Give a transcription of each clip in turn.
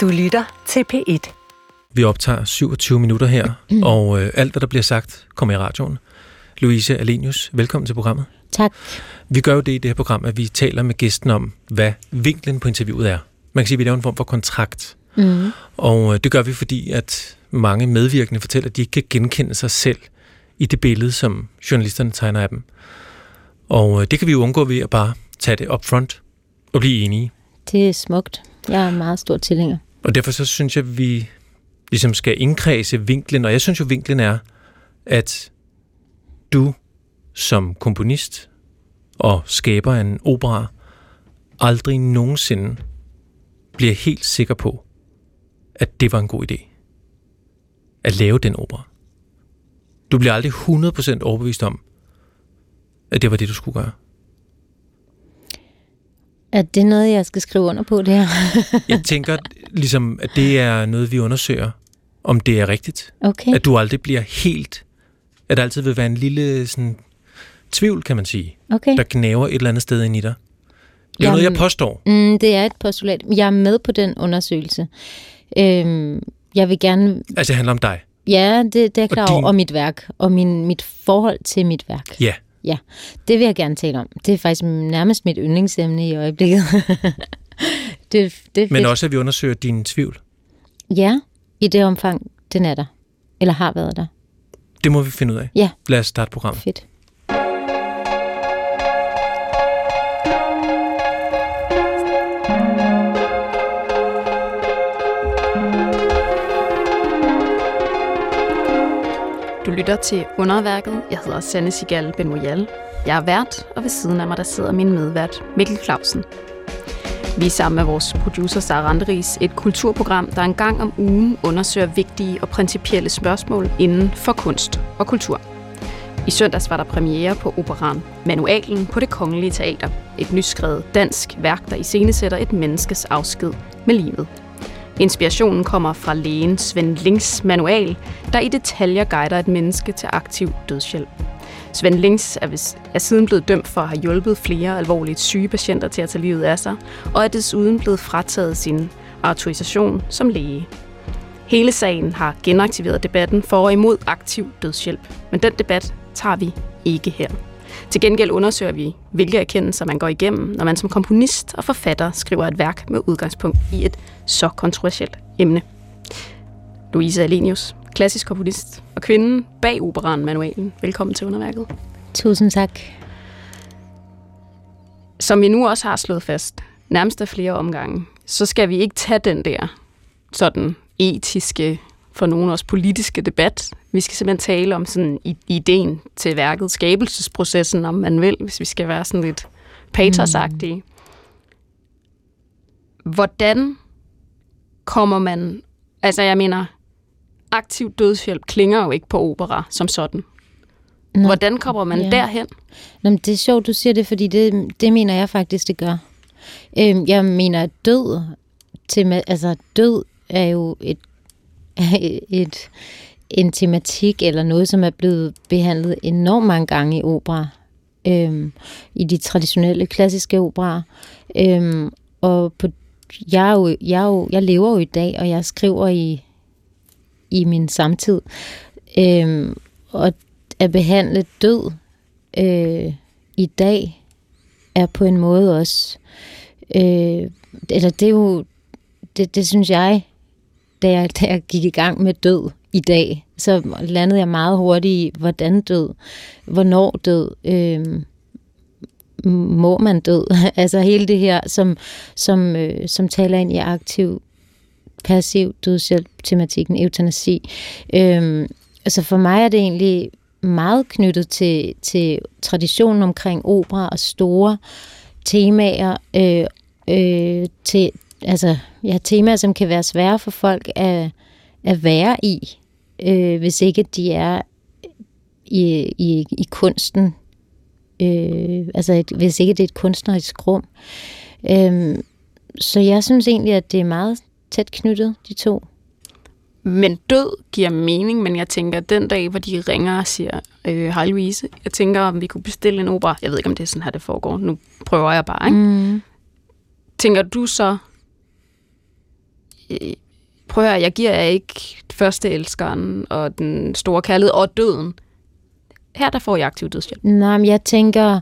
Du lytter til P1. Vi optager 27 minutter her, mm. og øh, alt, hvad der bliver sagt, kommer i radioen. Louise Alenius, velkommen til programmet. Tak. Vi gør jo det i det her program, at vi taler med gæsten om, hvad vinklen på interviewet er. Man kan sige, at vi laver en form for kontrakt. Mm. Og øh, det gør vi, fordi at mange medvirkende fortæller, at de ikke kan genkende sig selv i det billede, som journalisterne tegner af dem. Og øh, det kan vi jo undgå ved at bare tage det up front og blive enige. Det er smukt. Jeg er meget stor tilhænger. Og derfor så synes jeg, at vi ligesom skal indkredse vinklen, og jeg synes jo, vinklen er, at du som komponist og skaber en opera aldrig nogensinde bliver helt sikker på, at det var en god idé at lave den opera. Du bliver aldrig 100% overbevist om, at det var det, du skulle gøre. Er det noget, jeg skal skrive under på, det her? Jeg tænker ligesom, at det er noget, vi undersøger, om det er rigtigt. Okay. At du aldrig bliver helt... At der altid vil være en lille sådan, tvivl, kan man sige, Okay. der gnaver et eller andet sted ind i dig. Det er noget, jeg påstår. Mm, det er et postulat. Jeg er med på den undersøgelse. Øhm, jeg vil gerne... Altså, det handler om dig. Ja, det, det er jeg Og klar din-. Og mit værk. Og min, mit forhold til mit værk. Ja. Ja, det vil jeg gerne tale om. Det er faktisk nærmest mit yndlingsemne i øjeblikket. det, det er Men fedt. også, at vi undersøger din tvivl. Ja, i det omfang, den er der. Eller har været der. Det må vi finde ud af. Ja. Lad os starte programmet. Fedt. Du lytter til Underværket. Jeg hedder Sanne Sigal Benoyal. Jeg er vært, og ved siden af mig der sidder min medvært Mikkel Clausen. Vi er sammen med vores producer Sara Randeris et kulturprogram, der en gang om ugen undersøger vigtige og principielle spørgsmål inden for kunst og kultur. I søndags var der premiere på operan Manualen på det Kongelige Teater. Et nyskrevet dansk værk, der iscenesætter et menneskes afsked med livet. Inspirationen kommer fra lægen Svend Lings manual, der i detaljer guider et menneske til aktiv dødshjælp. Svend Lings er, vis- er siden blevet dømt for at have hjulpet flere alvorligt syge patienter til at tage livet af sig, og er desuden blevet frataget sin autorisation som læge. Hele sagen har genaktiveret debatten for og imod aktiv dødshjælp, men den debat tager vi ikke her. Til gengæld undersøger vi, hvilke erkendelser man går igennem, når man som komponist og forfatter skriver et værk med udgangspunkt i et så kontroversielt emne. Louise Alenius, klassisk komponist og kvinden bag operan Manualen. Velkommen til underværket. Tusind tak. Som vi nu også har slået fast, nærmest af flere omgange, så skal vi ikke tage den der sådan etiske, for nogen også politiske debat. Vi skal simpelthen tale om sådan ideen til værket, skabelsesprocessen, om man vil, hvis vi skal være sådan lidt patosagtige. Mm. Hvordan kommer man... Altså, jeg mener, aktiv dødshjælp klinger jo ikke på opera som sådan. Nå, Hvordan kommer man ja. derhen? Nå, det er sjovt, du siger det, fordi det, det mener jeg faktisk, det gør. Øhm, jeg mener, at død, til, altså død er jo et, et, en tematik eller noget, som er blevet behandlet enormt mange gange i opera. Øhm, I de traditionelle, klassiske operaer. Øhm, og på, jeg, er jo, jeg, er jo, jeg lever jo i dag, og jeg skriver i, i min samtid. Øh, og at behandle død øh, i dag er på en måde også, øh, eller det er jo, det, det synes jeg, da jeg, da jeg gik i gang med død i dag, så landede jeg meget hurtigt i, hvordan død, hvornår død, øh, må man død, altså hele det her, som, som, øh, som taler ind i aktiv, passiv dødshjælp, tematikken, eutanasi. Øhm, altså for mig er det egentlig meget knyttet til, til traditionen omkring opera og store temaer, øh, øh, til, altså, ja, temaer, som kan være svære for folk at, at være i, øh, hvis ikke de er i, i, i kunsten, øh, altså et, hvis ikke det er et kunstnerisk rum. Øh, så jeg synes egentlig, at det er meget tæt knyttet, de to. Men død giver mening, men jeg tænker, den dag, hvor de ringer og siger, øh, hej Louise, jeg tænker, om vi kunne bestille en opera. Jeg ved ikke, om det er sådan her, det foregår. Nu prøver jeg bare, ikke? Mm. Tænker du så, øh, prøv at høre, jeg giver jer ikke første elskeren og den store kærlighed og døden. Her der får jeg aktiv dødshjælp. Nej, men jeg tænker,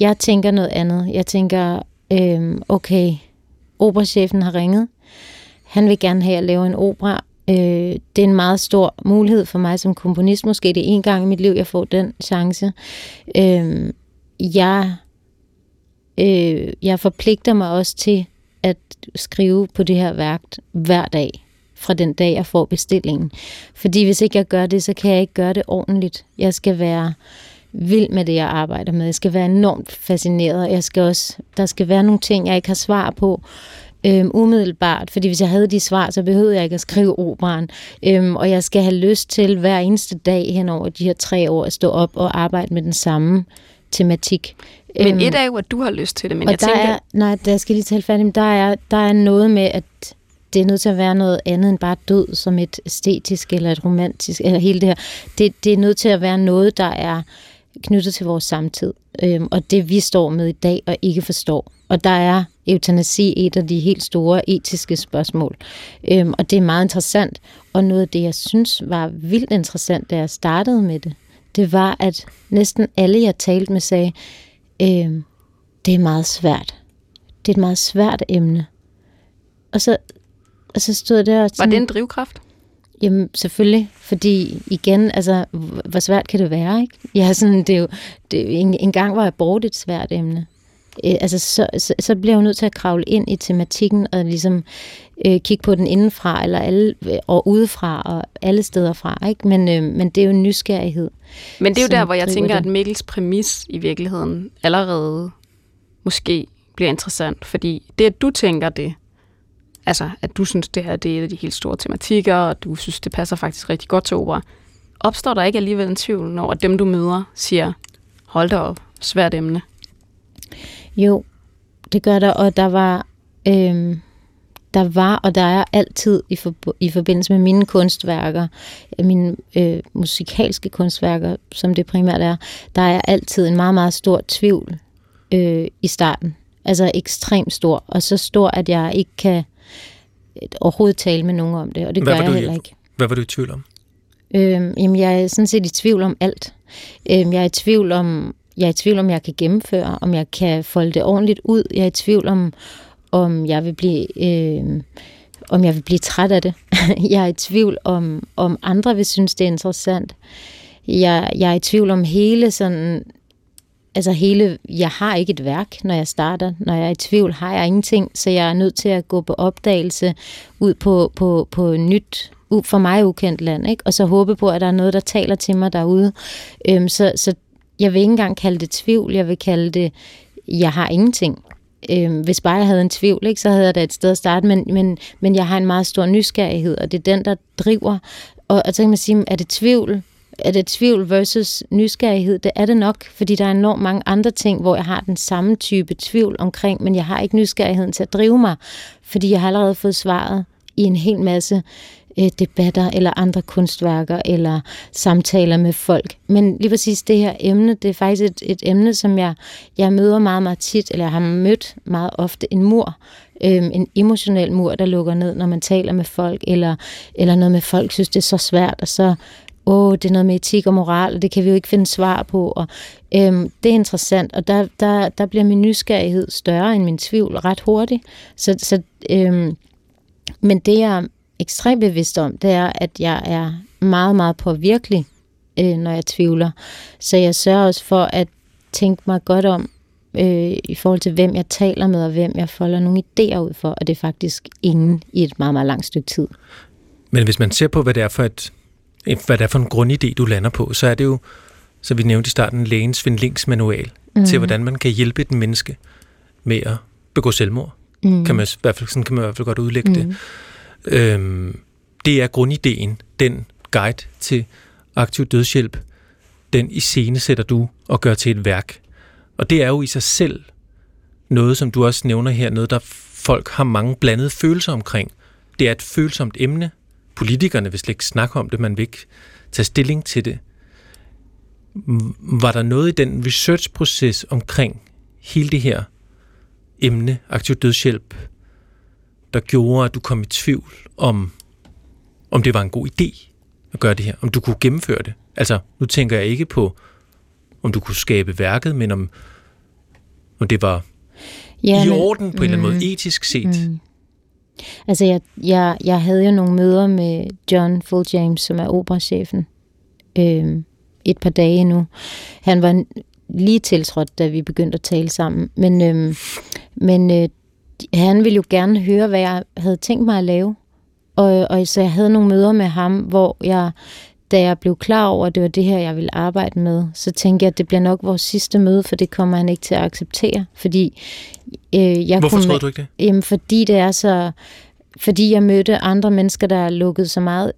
jeg tænker noget andet. Jeg tænker, øhm, okay, operachefen har ringet. Han vil gerne have at lave en opera. Øh, det er en meget stor mulighed for mig som komponist. Måske det er en gang i mit liv, jeg får den chance. Øh, jeg, øh, jeg forpligter mig også til at skrive på det her værk hver dag fra den dag, jeg får bestillingen. Fordi hvis ikke jeg gør det, så kan jeg ikke gøre det ordentligt. Jeg skal være vild med det, jeg arbejder med. Jeg skal være enormt fascineret. Jeg skal også, der skal være nogle ting, jeg ikke har svar på øhm, umiddelbart, fordi hvis jeg havde de svar, så behøvede jeg ikke at skrive operan. Øhm, og jeg skal have lyst til hver eneste dag hen over de her tre år at stå op og arbejde med den samme tematik. Men øhm, et er jo, at du har lyst til det, men og jeg der tænker... Er, nej, der skal lige tale færdigt, men der er, der er noget med, at det er nødt til at være noget andet end bare død som et æstetisk eller et romantisk, eller hele det her. Det, det er nødt til at være noget, der er knyttet til vores samtid, øhm, og det vi står med i dag og ikke forstår. Og der er eutanasi et af de helt store etiske spørgsmål. Øhm, og det er meget interessant. Og noget af det, jeg synes var vildt interessant, da jeg startede med det, det var, at næsten alle, jeg talte med, sagde, øhm, det er meget svært. Det er et meget svært emne. Og så, og så stod der... Var det en drivkraft? Jamen, selvfølgelig, fordi igen, altså, hvor svært kan det være, ikke? Ja, sådan, det er jo, det, en, en gang var abort et svært emne. Øh, altså, så, så, så bliver jeg nødt til at kravle ind i tematikken og ligesom øh, kigge på den indenfra, eller alle, og udefra, og alle steder fra, ikke? Men, øh, men det er jo en nysgerrighed. Men det er jo der, hvor jeg tænker, det. at Mikkels præmis i virkeligheden allerede måske bliver interessant, fordi det, at du tænker det, altså, at du synes, det her det er et af de helt store tematikker, og du synes, det passer faktisk rigtig godt til opera, opstår der ikke alligevel en tvivl, når dem, du møder, siger, hold da op, svært emne? Jo, det gør der, og der var, øhm, der var, og der er altid i, for, i forbindelse med mine kunstværker, mine øh, musikalske kunstværker, som det primært er, der er altid en meget, meget stor tvivl øh, i starten. Altså ekstremt stor, og så stor, at jeg ikke kan overhovedet tale med nogen om det, og det hvad gør jeg du, heller ikke. Hvad var du i tvivl om? Øhm, jamen, jeg er sådan set i tvivl om alt. Øhm, jeg er i tvivl om, jeg er i tvivl om, jeg kan gennemføre, om jeg kan folde det ordentligt ud. Jeg er i tvivl om, om jeg vil blive, øh, om jeg vil blive træt af det. jeg er i tvivl om, om andre vil synes, det er interessant. Jeg, jeg er i tvivl om hele sådan, altså hele, jeg har ikke et værk, når jeg starter. Når jeg er i tvivl, har jeg ingenting, så jeg er nødt til at gå på opdagelse ud på, på, på nyt, for mig ukendt land, ikke? og så håbe på, at der er noget, der taler til mig derude. Øhm, så, så jeg vil ikke engang kalde det tvivl, jeg vil kalde det, jeg har ingenting. Øhm, hvis bare jeg havde en tvivl, ikke, så havde jeg da et sted at starte, men, men, men jeg har en meget stor nysgerrighed, og det er den, der driver. Og, og så kan man sige, er det tvivl? Er det tvivl versus nysgerrighed? Det er det nok, fordi der er enormt mange andre ting, hvor jeg har den samme type tvivl omkring, men jeg har ikke nysgerrigheden til at drive mig, fordi jeg har allerede fået svaret i en hel masse øh, debatter eller andre kunstværker eller samtaler med folk. Men lige præcis det her emne, det er faktisk et, et emne, som jeg, jeg møder meget, meget tit, eller jeg har mødt meget ofte en mur, øh, en emotionel mur, der lukker ned, når man taler med folk, eller, eller noget med folk synes, det er så svært, og så åh, det er noget med etik og moral, og det kan vi jo ikke finde svar på. Og, øhm, det er interessant, og der, der, der bliver min nysgerrighed større end min tvivl ret hurtigt. Så, så, øhm, men det, jeg ekstremt bevidst om, det er, at jeg er meget, meget påvirkelig, øh, når jeg tvivler. Så jeg sørger også for at tænke mig godt om, øh, i forhold til hvem jeg taler med, og hvem jeg folder nogle idéer ud for, og det er faktisk ingen i et meget, meget langt stykke tid. Men hvis man ser på, hvad det er for, et, hvad det er for en grundidé, du lander på, så er det jo, så vi nævnte i starten, lægens Links manual mm. til, hvordan man kan hjælpe et menneske med at begå selvmord. Mm. Kan man, i hvert fald, sådan kan man i hvert fald godt udlægge mm. det. Øhm, det er grundideen, den guide til aktiv dødshjælp, den i scene sætter du og gør til et værk. Og det er jo i sig selv noget, som du også nævner her, noget der folk har mange blandede følelser omkring. Det er et følsomt emne. Politikerne vil slet ikke snakke om det, man vil ikke tage stilling til det. Var der noget i den research-proces omkring hele det her emne, aktiv dødshjælp, der gjorde, at du kom i tvivl om, om det var en god idé at gøre det her, om du kunne gennemføre det? Altså, nu tænker jeg ikke på, om du kunne skabe værket, men om, om det var ja, i men, orden på mm, en eller anden måde, mm. etisk set. Mm. Altså, jeg, jeg, jeg havde jo nogle møder med John Full James, som er operachefen, øh, et par dage nu. Han var lige tiltrådt, da vi begyndte at tale sammen. Men, øh, men øh, han ville jo gerne høre, hvad jeg havde tænkt mig at lave. Og, og så jeg havde nogle møder med ham, hvor jeg, da jeg blev klar over, at det var det her, jeg ville arbejde med, så tænkte jeg, at det bliver nok vores sidste møde, for det kommer han ikke til at acceptere. Fordi, øh, jeg Hvorfor kunne, troede du ikke det? Jamen, fordi det er så... Fordi jeg mødte andre mennesker, der lukket så meget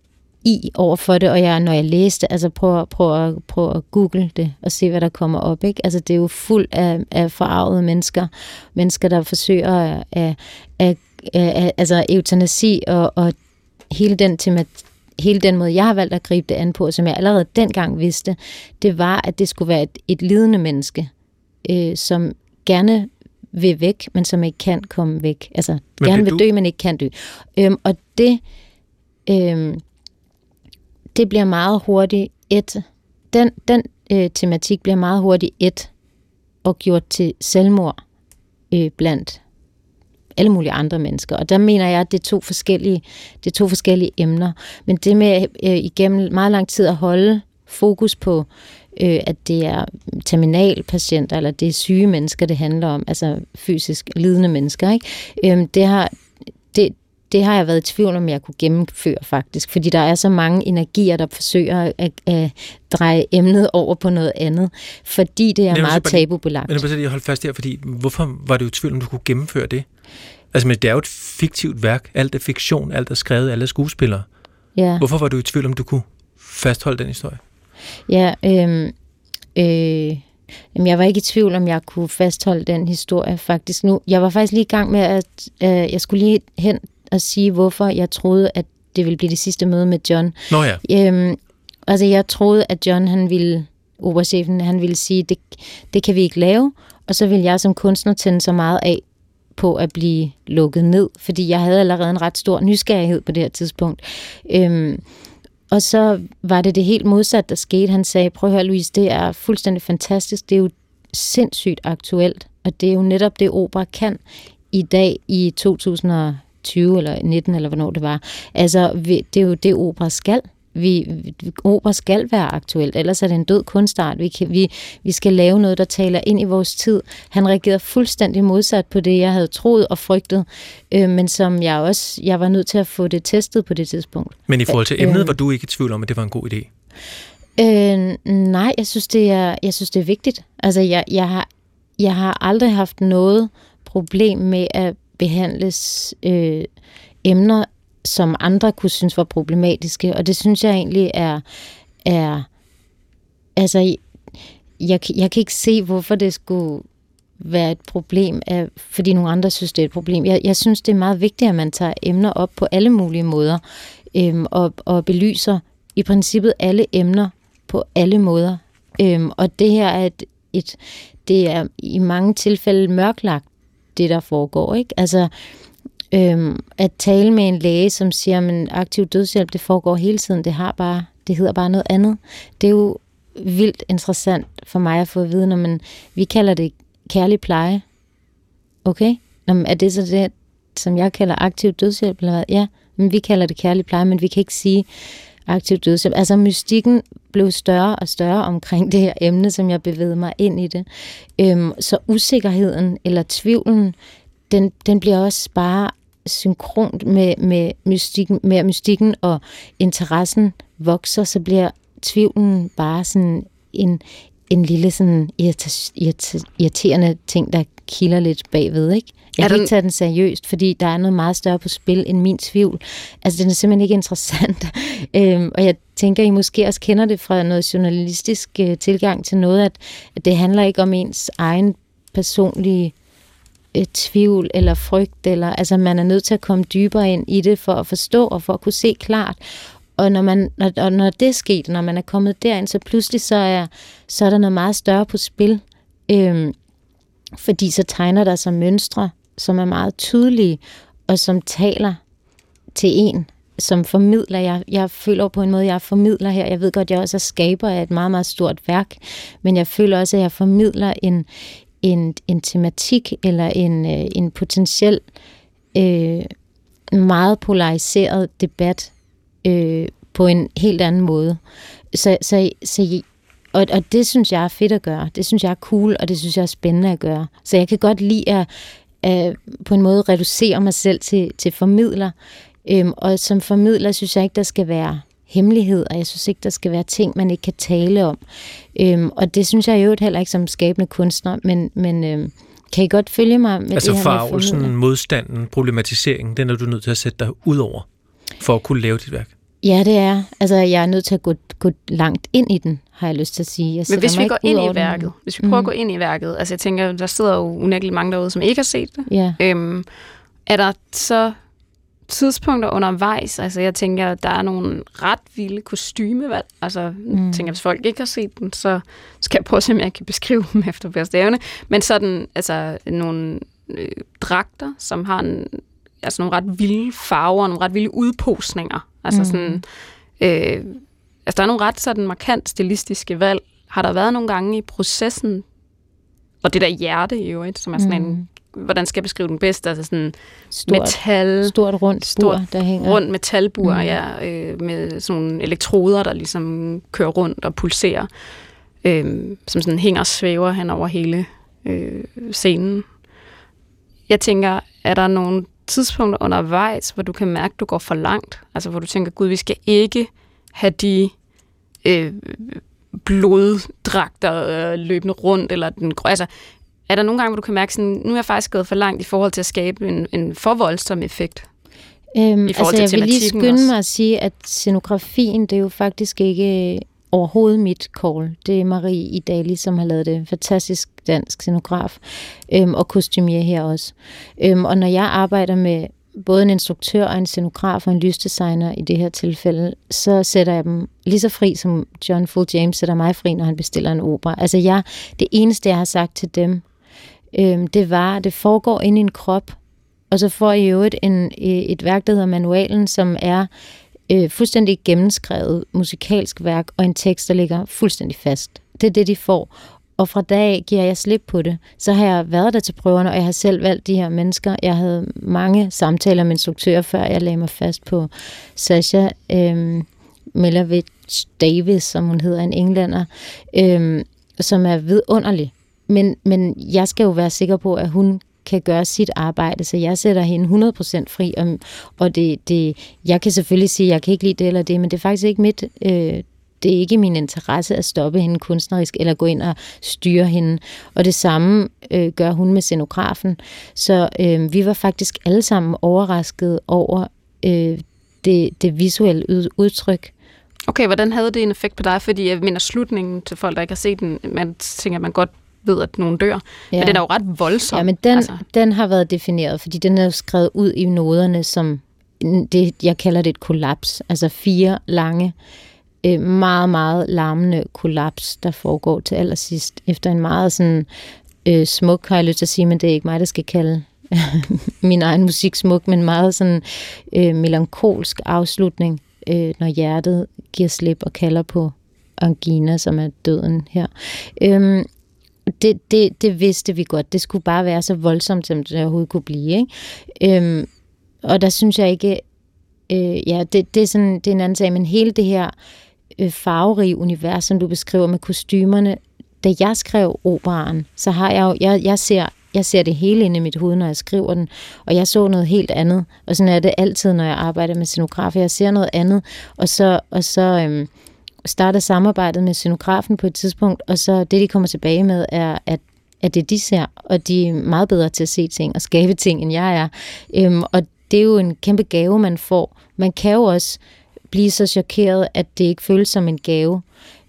i over for det, og jeg, når jeg læste, altså prøv, prøv, at, prøv at google det og se, hvad der kommer op. Ikke? Altså, det er jo fuld af, af forarvede mennesker, mennesker, der forsøger at, at, at, altså eutanasi og, og hele den tema, hele den måde, jeg har valgt at gribe det an på, som jeg allerede dengang vidste, det var, at det skulle være et, et lidende menneske, øh, som gerne vil væk, men som ikke kan komme væk. Altså, men gerne vil du... dø, men ikke kan dø. Øhm, og det, øhm, det bliver meget hurtigt et. Den, den øh, tematik bliver meget hurtigt et og gjort til selvmord øh, blandt alle mulige andre mennesker. Og der mener jeg, at det er to forskellige, det er to forskellige emner. Men det med øh, igennem meget lang tid at holde fokus på, øh, at det er terminalpatienter, eller det er syge mennesker, det handler om, altså fysisk lidende mennesker, ikke? Øh, det, har, det, det har jeg været i tvivl om, jeg kunne gennemføre faktisk, fordi der er så mange energier, der forsøger at, at dreje emnet over på noget andet, fordi det er men meget tabubelagt. Men jeg holde fast her, fordi hvorfor var du i tvivl om, du kunne gennemføre det? Altså, men det er jo et fiktivt værk. Alt er fiktion, alt er skrevet, alle er skuespillere. Ja. Hvorfor var du i tvivl om, du kunne fastholde den historie? Ja, øh, øh, Jamen, jeg var ikke i tvivl, om jeg kunne fastholde den historie faktisk nu. Jeg var faktisk lige i gang med, at øh, jeg skulle lige hen og sige, hvorfor jeg troede, at det ville blive det sidste møde med John. Nå ja. Øhm, altså, jeg troede, at John, han ville, oberchefen, han ville sige, det, det kan vi ikke lave, og så ville jeg som kunstner tænde så meget af på at blive lukket ned, fordi jeg havde allerede en ret stor nysgerrighed på det her tidspunkt. Øhm, og så var det det helt modsatte, der skete. Han sagde, prøv at høre Louise, det er fuldstændig fantastisk, det er jo sindssygt aktuelt, og det er jo netop det, opera kan i dag i 2020 eller 19 eller hvornår det var. Altså, det er jo det, opera skal. Vi, opera skal være aktuelt, ellers er det en død kunstart. Vi, kan, vi, vi skal lave noget, der taler ind i vores tid. Han reagerede fuldstændig modsat på det, jeg havde troet og frygtet, øh, men som jeg også jeg var nødt til at få det testet på det tidspunkt. Men i forhold til emnet, øh, var du ikke i tvivl om, at det var en god idé? Øh, nej, jeg synes, det er, jeg synes, det er vigtigt. Altså, jeg, jeg, har, jeg har aldrig haft noget problem med at behandles øh, emner som andre kunne synes var problematiske, og det synes jeg egentlig er, er altså, jeg, jeg kan ikke se, hvorfor det skulle være et problem, af, fordi nogle andre synes, det er et problem. Jeg, jeg synes, det er meget vigtigt, at man tager emner op på alle mulige måder, øhm, og, og belyser i princippet alle emner på alle måder. Øhm, og det her er et, et, det er i mange tilfælde mørklagt, det der foregår. Ikke? Altså, Øhm, at tale med en læge, som siger, at aktiv dødshjælp, det foregår hele tiden, det har bare, det hedder bare noget andet. Det er jo vildt interessant for mig at få at vide, når man, vi kalder det kærlig pleje. Okay? Nå, er det så det, som jeg kalder aktiv dødshjælp, eller hvad? Ja, men vi kalder det kærlig pleje, men vi kan ikke sige aktiv dødshjælp. Altså mystikken blev større og større omkring det her emne, som jeg bevægede mig ind i det. Øhm, så usikkerheden eller tvivlen, den, den bliver også bare synkront med, med, mystikken, med mystikken og interessen vokser, så bliver tvivlen bare sådan en, en lille sådan irriterende ting, der kilder lidt bagved, ikke? Jeg kan ikke tage den seriøst, fordi der er noget meget større på spil end min tvivl. Altså, den er simpelthen ikke interessant. øhm, og jeg tænker, I måske også kender det fra noget journalistisk øh, tilgang til noget, at, at det handler ikke om ens egen personlige øh, tvivl eller frygt, eller altså man er nødt til at komme dybere ind i det for at forstå og for at kunne se klart. Og når, man, når, og når det er sket, når man er kommet derind, så pludselig så er, så er der noget meget større på spil. Øhm, fordi så tegner der sig mønstre, som er meget tydelige, og som taler til en, som formidler. Jeg, jeg føler på en måde, jeg formidler her. Jeg ved godt, jeg også er skaber af et meget, meget stort værk, men jeg føler også, at jeg formidler en, en, en tematik eller en, øh, en potentiel øh, meget polariseret debat øh, på en helt anden måde. Så, så, så og, og det synes jeg er fedt at gøre. Det synes jeg er cool, og det synes jeg er spændende at gøre. Så jeg kan godt lide at, at på en måde reducere mig selv til, til formidler. Øhm, og som formidler synes jeg ikke, der skal være hemmelighed, og jeg synes ikke, der skal være ting, man ikke kan tale om. Øhm, og det synes jeg jo heller ikke som skabende kunstner, men, men øhm, kan I godt følge mig med altså det her farvelsen, modstanden, problematiseringen, den er du nødt til at sætte dig ud over, for at kunne lave dit værk? Ja, det er. Altså, jeg er nødt til at gå, gå langt ind i den, har jeg lyst til at sige. Jeg Men hvis vi går ind i værket, den. hvis vi prøver mm. at gå ind i værket, altså jeg tænker, der sidder jo unægteligt mange derude, som ikke har set det. Ja. Øhm, er der så tidspunkter undervejs, altså jeg tænker, der er nogle ret vilde kostymevalg. Altså, mm. tænker, hvis folk ikke har set den, så skal jeg prøve at se, om jeg kan beskrive dem efter bedste evne. Men sådan, altså, nogle øh, dragter, som har en, altså nogle ret vilde farver, nogle ret vilde udposninger. Altså mm. sådan, øh, altså der er nogle ret sådan markant stilistiske valg. Har der været nogle gange i processen, og det der hjerte i øvrigt, som er sådan mm. en hvordan skal jeg beskrive den bedst? Altså sådan stort, metal... Stort rundt stort, bur, der hænger. Rundt metalbur, mm. ja, øh, med sådan nogle elektroder, der ligesom kører rundt og pulserer, øh, som sådan hænger og svæver hen over hele øh, scenen. Jeg tænker, er der nogle tidspunkter undervejs, hvor du kan mærke, at du går for langt? Altså hvor du tænker, gud, vi skal ikke have de øh, bloddragter øh, løbende rundt, eller den, altså er der nogle gange, hvor du kan mærke, sådan, nu er jeg faktisk gået for langt i forhold til at skabe en, en for voldsom effekt? Øhm, I forhold altså, til jeg vil lige skynde også. mig at sige, at scenografien, det er jo faktisk ikke overhovedet mit call. Det er Marie Idali, som har lavet det. Fantastisk dansk scenograf. Øhm, og kostumier her også. Øhm, og når jeg arbejder med både en instruktør og en scenograf og en lysdesigner i det her tilfælde, så sætter jeg dem lige så fri, som John Full James sætter mig fri, når han bestiller en opera. Altså jeg, det eneste, jeg har sagt til dem, øh, det var, at det foregår inde i en krop, og så får I jo et, en, et værk, der hedder Manualen, som er øh, fuldstændig gennemskrevet musikalsk værk, og en tekst, der ligger fuldstændig fast. Det er det, de får. Og fra dag giver jeg slip på det. Så har jeg været der til prøverne, og jeg har selv valgt de her mennesker. Jeg havde mange samtaler med instruktører, før jeg lagde mig fast på Sasha øhm, Milovic Davis, som hun hedder, en englænder, øhm, som er vidunderlig. Men, men jeg skal jo være sikker på, at hun kan gøre sit arbejde, så jeg sætter hende 100% fri, og, og det, det, jeg kan selvfølgelig sige, at jeg kan ikke lide det eller det, men det er faktisk ikke mit, øh, det er ikke min interesse at stoppe hende kunstnerisk, eller gå ind og styre hende. Og det samme øh, gør hun med scenografen. Så øh, vi var faktisk alle sammen overrasket over øh, det, det visuelle udtryk. Okay, hvordan havde det en effekt på dig? Fordi jeg mener slutningen til folk, der ikke har set den, man tænker, man godt ved, at nogen dør. Ja. Men den er jo ret voldsom. Ja, men den, altså. den har været defineret, fordi den er skrevet ud i noderne som, det, jeg kalder det et kollaps. Altså fire lange, øh, meget, meget larmende kollaps, der foregår til allersidst, efter en meget sådan øh, smuk, har jeg lyst til at sige, men det er ikke mig, der skal kalde min egen musik smuk, men meget sådan øh, melankolsk afslutning, øh, når hjertet giver slip og kalder på angina, som er døden her. Øhm, det, det, det vidste vi godt. Det skulle bare være så voldsomt, som det overhovedet kunne blive. Ikke? Øhm, og der synes jeg ikke... Øh, ja, det, det, er sådan, det er en anden sag, men hele det her øh, farverige univers, som du beskriver med kostymerne, da jeg skrev operaen, så har jeg jo... Jeg, jeg ser jeg ser det hele inde i mit hoved, når jeg skriver den, og jeg så noget helt andet. Og sådan er det altid, når jeg arbejder med scenografer. Jeg ser noget andet, og så, og så øhm, starter samarbejdet med scenografen på et tidspunkt, og så det, de kommer tilbage med, er, at at det de ser, og de er meget bedre til at se ting og skabe ting, end jeg er. Øhm, og det er jo en kæmpe gave, man får. Man kan jo også blive så chokeret, at det ikke føles som en gave.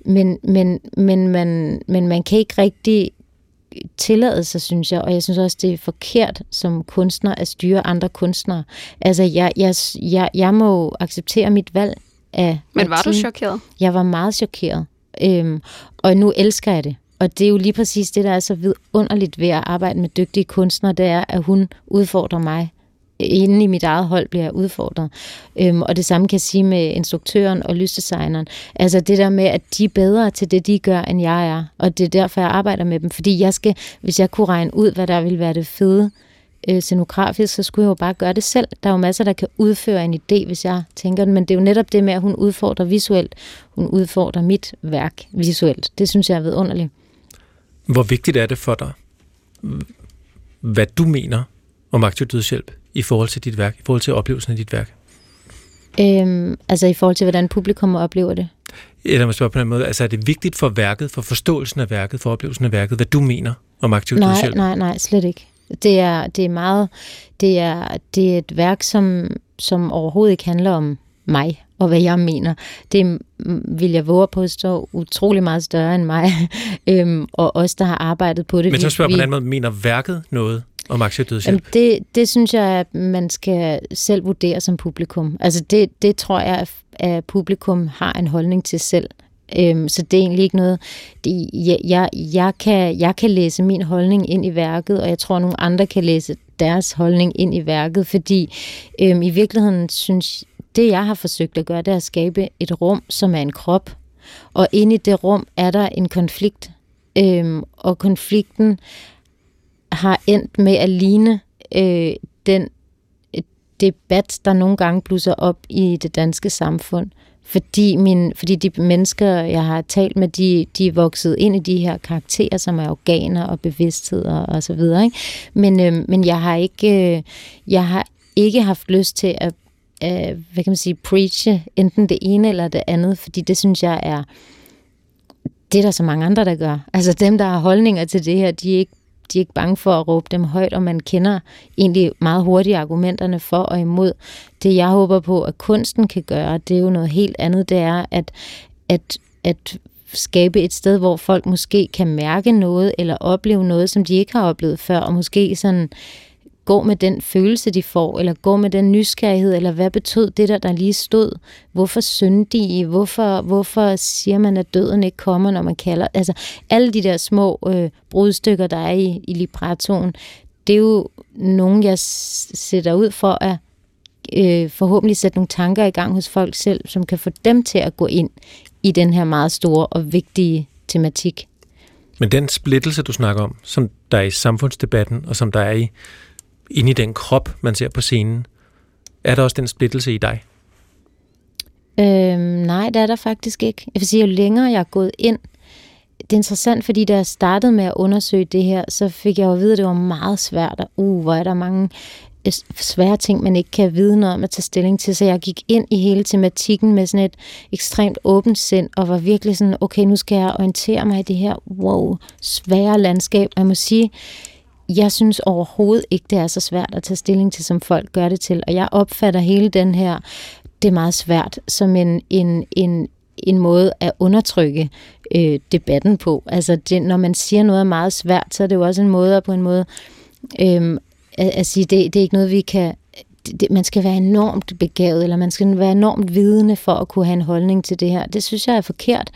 Men, men, men, man, men man kan ikke rigtig tillade sig, synes jeg, og jeg synes også, det er forkert som kunstner at styre andre kunstnere. Altså, jeg, jeg, jeg, jeg må acceptere mit valg af Men var du chokeret? Jeg var meget chokeret. Øhm, og nu elsker jeg det. Og det er jo lige præcis det, der er så vidunderligt ved at arbejde med dygtige kunstnere, det er, at hun udfordrer mig inde i mit eget hold bliver jeg udfordret. Øhm, og det samme kan jeg sige med instruktøren og lysdesigneren. Altså det der med, at de er bedre til det, de gør, end jeg er. Og det er derfor, jeg arbejder med dem. Fordi jeg skal, hvis jeg kunne regne ud, hvad der ville være det fede øh, scenografisk, så skulle jeg jo bare gøre det selv. Der er jo masser, der kan udføre en idé, hvis jeg tænker den. Men det er jo netop det med, at hun udfordrer visuelt. Hun udfordrer mit værk visuelt. Det synes jeg er vidunderligt. Hvor vigtigt er det for dig, hvad du mener om aktiv dødshjælp i forhold til dit værk, i forhold til oplevelsen af dit værk? Øhm, altså i forhold til, hvordan publikum oplever det? Eller måske på den måde, altså er det vigtigt for værket, for forståelsen af værket, for oplevelsen af værket, hvad du mener om aktiv nej, dødshjælp? Nej, nej, slet ikke. Det er, det er meget, det er, det er et værk, som, som overhovedet ikke handler om mig og hvad jeg mener. Det vil jeg våge på at stå utrolig meget større end mig, øhm, og os, der har arbejdet på det. Men så spørger jeg på den måde, mener værket noget om aktiv dødshjælp? Jamen det, det synes jeg, at man skal selv vurdere som publikum. Altså det, det tror jeg, at publikum har en holdning til selv. Øhm, så det er egentlig ikke noget... Det, jeg, jeg, jeg, kan, jeg kan læse min holdning ind i værket, og jeg tror, at nogle andre kan læse deres holdning ind i værket, fordi øhm, i virkeligheden synes det, jeg har forsøgt at gøre, det er at skabe et rum, som er en krop. Og inde i det rum er der en konflikt. Øhm, og konflikten har endt med at ligne øh, den øh, debat, der nogle gange blusser op i det danske samfund. Fordi, min, fordi de mennesker, jeg har talt med, de, de er vokset ind i de her karakterer, som er organer og bevidsthed og, og så videre. Ikke? Men, øh, men jeg har ikke, øh, jeg har ikke haft lyst til at øh, hvad kan man sige, preache enten det ene eller det andet, fordi det synes jeg er, det er der så mange andre, der gør. Altså dem, der har holdninger til det her, de er ikke de er ikke bange for at råbe dem højt, og man kender egentlig meget hurtigt argumenterne for og imod. Det jeg håber på, at kunsten kan gøre, det er jo noget helt andet, det er at, at, at skabe et sted, hvor folk måske kan mærke noget, eller opleve noget, som de ikke har oplevet før, og måske sådan gå med den følelse, de får, eller gå med den nysgerrighed, eller hvad betød det der, der lige stod? Hvorfor syndige? Hvorfor, hvorfor siger man, at døden ikke kommer, når man kalder? Altså, alle de der små øh, brudstykker, der er i, i librettoen, det er jo nogen, jeg sætter ud for at øh, forhåbentlig sætte nogle tanker i gang hos folk selv, som kan få dem til at gå ind i den her meget store og vigtige tematik. Men den splittelse, du snakker om, som der er i samfundsdebatten, og som der er i inde i den krop, man ser på scenen. Er der også den splittelse i dig? Øhm, nej, det er der faktisk ikke. Jeg vil sige, jo længere jeg er gået ind, det er interessant, fordi da jeg startede med at undersøge det her, så fik jeg jo at vide, at det var meget svært. Og, uh, hvor er der mange øh, svære ting, man ikke kan vide noget om at tage stilling til. Så jeg gik ind i hele tematikken med sådan et ekstremt åbent sind, og var virkelig sådan, okay, nu skal jeg orientere mig i det her, wow, svære landskab. Jeg må sige, jeg synes overhovedet ikke, det er så svært at tage stilling til, som folk gør det til. Og jeg opfatter hele den her, det er meget svært, som en, en, en, en måde at undertrykke øh, debatten på. Altså, det, når man siger noget er meget svært, så er det jo også en måde at på en måde øh, at, at sige, det, det er ikke noget, vi kan... Det, man skal være enormt begavet, eller man skal være enormt vidende for at kunne have en holdning til det her. Det synes jeg er forkert.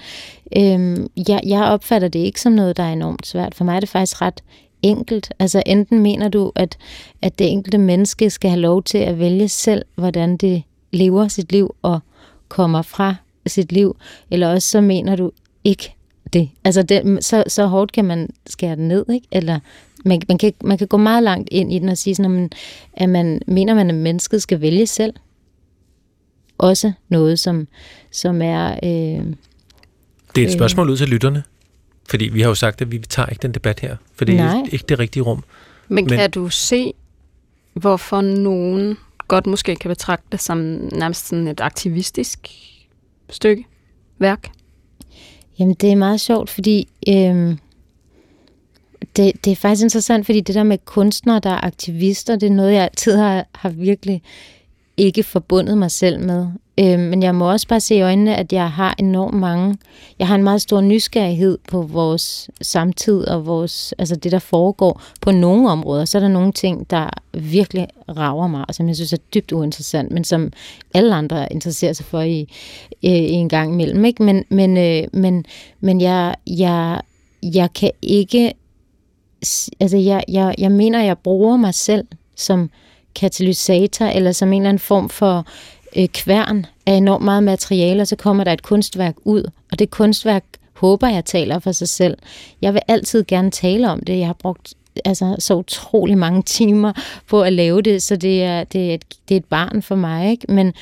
Øhm, jeg, jeg opfatter det ikke som noget, der er enormt svært. For mig er det faktisk ret enkelt? Altså enten mener du, at, at det enkelte menneske skal have lov til at vælge selv, hvordan det lever sit liv og kommer fra sit liv, eller også så mener du ikke det. Altså det, så, så hårdt kan man skære den ned, ikke? Eller man, man, kan, man kan gå meget langt ind i den og sige, sådan, at, man, at man mener, man, at mennesket skal vælge selv. Også noget, som, som er... Øh, det er et spørgsmål ud til lytterne. Fordi vi har jo sagt, at vi tager ikke den debat her, for det er ikke det rigtige rum. Men kan Men, du se, hvorfor nogen godt måske kan betragte det som nærmest sådan et aktivistisk stykke værk? Jamen, det er meget sjovt, fordi øhm, det, det er faktisk interessant, fordi det der med kunstnere, der er aktivister, det er noget, jeg altid har, har virkelig ikke forbundet mig selv med. Øh, men jeg må også bare se i øjnene, at jeg har enormt mange, jeg har en meget stor nysgerrighed på vores samtid og vores, altså det, der foregår på nogle områder. Så er der nogle ting, der virkelig rager mig, og som jeg synes er dybt uinteressant, men som alle andre interesserer sig for i, i, i en gang imellem. Ikke? Men, men, øh, men, men jeg, jeg, jeg kan ikke, altså jeg, jeg, jeg mener, jeg bruger mig selv som katalysator, eller som en eller anden form for øh, kværn af enormt meget materiale, og så kommer der et kunstværk ud, og det kunstværk håber jeg taler for sig selv. Jeg vil altid gerne tale om det. Jeg har brugt altså, så utrolig mange timer på at lave det, så det er, det er, et, det er et barn for mig. Ikke? Men,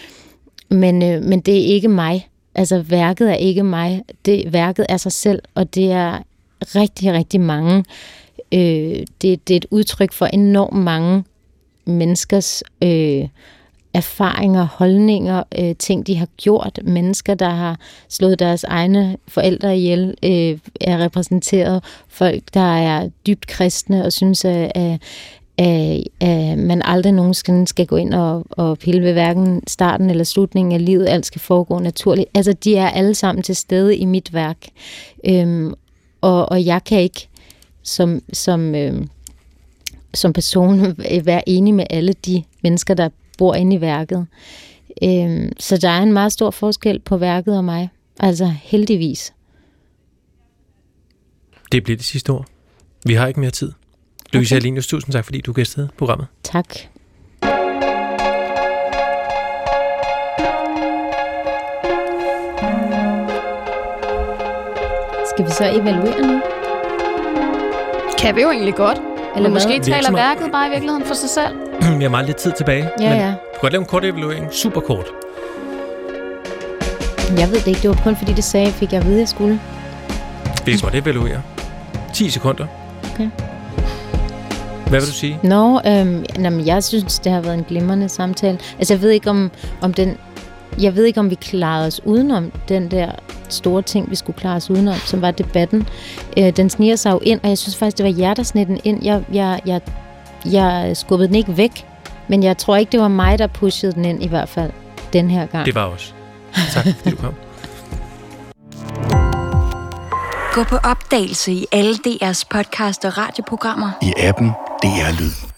men, øh, men det er ikke mig. Altså værket er ikke mig. Det, værket er sig selv, og det er rigtig, rigtig mange. Øh, det, det er et udtryk for enormt mange menneskers øh, erfaringer, holdninger, øh, ting, de har gjort. Mennesker, der har slået deres egne forældre ihjel, øh, er repræsenteret. Folk, der er dybt kristne og synes, at, at, at, at man aldrig nogensinde skal gå ind og, og pille ved hverken starten eller slutningen af livet. Alt skal foregå naturligt. Altså, de er alle sammen til stede i mit værk. Øhm, og, og jeg kan ikke som, som, øh, som person være enig med alle de mennesker, der bor inde i værket. Øhm, så der er en meget stor forskel på værket og mig. Altså heldigvis. Det bliver det sidste ord. Vi har ikke mere tid. Louise okay. Alinius, tusind tak, fordi du gæstede programmet. Tak. Skal vi så evaluere nu? Kan vi jo egentlig godt. Eller måske taler værket bare i virkeligheden for sig selv. Vi har meget lidt tid tilbage. Ja, men ja. Du kan godt lave en kort evaluering. Super kort. Jeg ved det ikke. Det var kun fordi, det sagde, fik jeg at vide, at jeg skulle. Vi kan godt evaluere. 10 sekunder. Okay. Hvad vil du sige? Nå, øhm, jamen, jeg synes, det har været en glimrende samtale. Altså, jeg ved ikke, om, om den... Jeg ved ikke, om vi klarede os udenom den der store ting, vi skulle klare os udenom, som var debatten. Øh, den sniger sig jo ind, og jeg synes faktisk, det var jer, der sned den ind. Jeg, jeg, jeg, jeg skubbede den ikke væk, men jeg tror ikke, det var mig, der pushede den ind i hvert fald den her gang. Det var også. Tak, fordi du kom. Gå på opdagelse i alle DR's podcast og radioprogrammer. I appen DR Lyd.